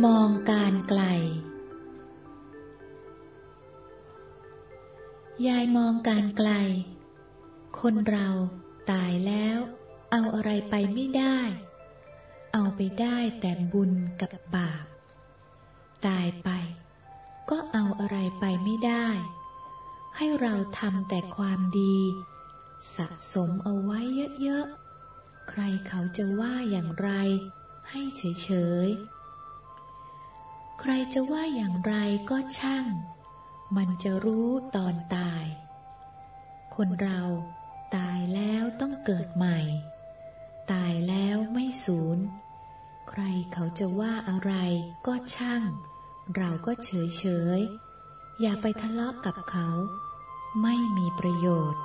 มองการไกล ยายมองการไกล คนเราตายแล้ว เอาอะไรไปไม่ได้ เอาไปได้แต่บุญกับบาป ตายไป ก็เอาอะไรไปไม่ได้ ให้เราทำแต่ความดี สะสมเอาไว้เยอะๆ ใครเขาจะว่าอย่างไร ให้เฉยๆ ใครจะว่าอย่างไรก็ช่าง มันจะรู้ตอนตาย คนเราตายแล้วต้องเกิดใหม่ ตายแล้วไม่สูญ ใครเขาจะว่าอะไรก็ช่าง เราก็เฉยเฉย อย่าไปทะเลาะกับเขา ไม่มีประโยชน์